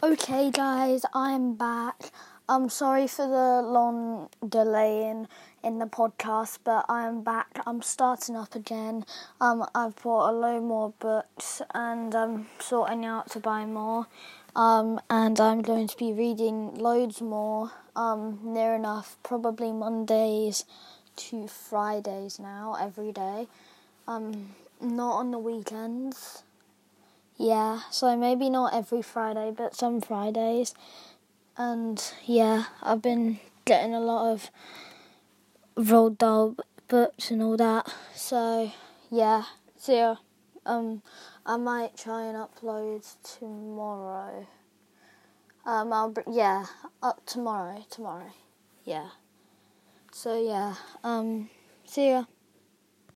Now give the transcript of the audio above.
Okay, guys, I'm back. I'm sorry for the long delay in, in the podcast, but I'm back. I'm starting up again. Um, I've bought a load more books and I'm sorting out to buy more. Um, and I'm going to be reading loads more. Um, near enough, probably Mondays to Fridays now, every day. Um, not on the weekends. Yeah, so maybe not every Friday, but some Fridays. And yeah, I've been getting a lot of Roald Dahl books and all that. So yeah, so yeah, um, I might try and upload tomorrow. Um, I'll br- yeah, up tomorrow, tomorrow. Yeah. So yeah, um, see ya.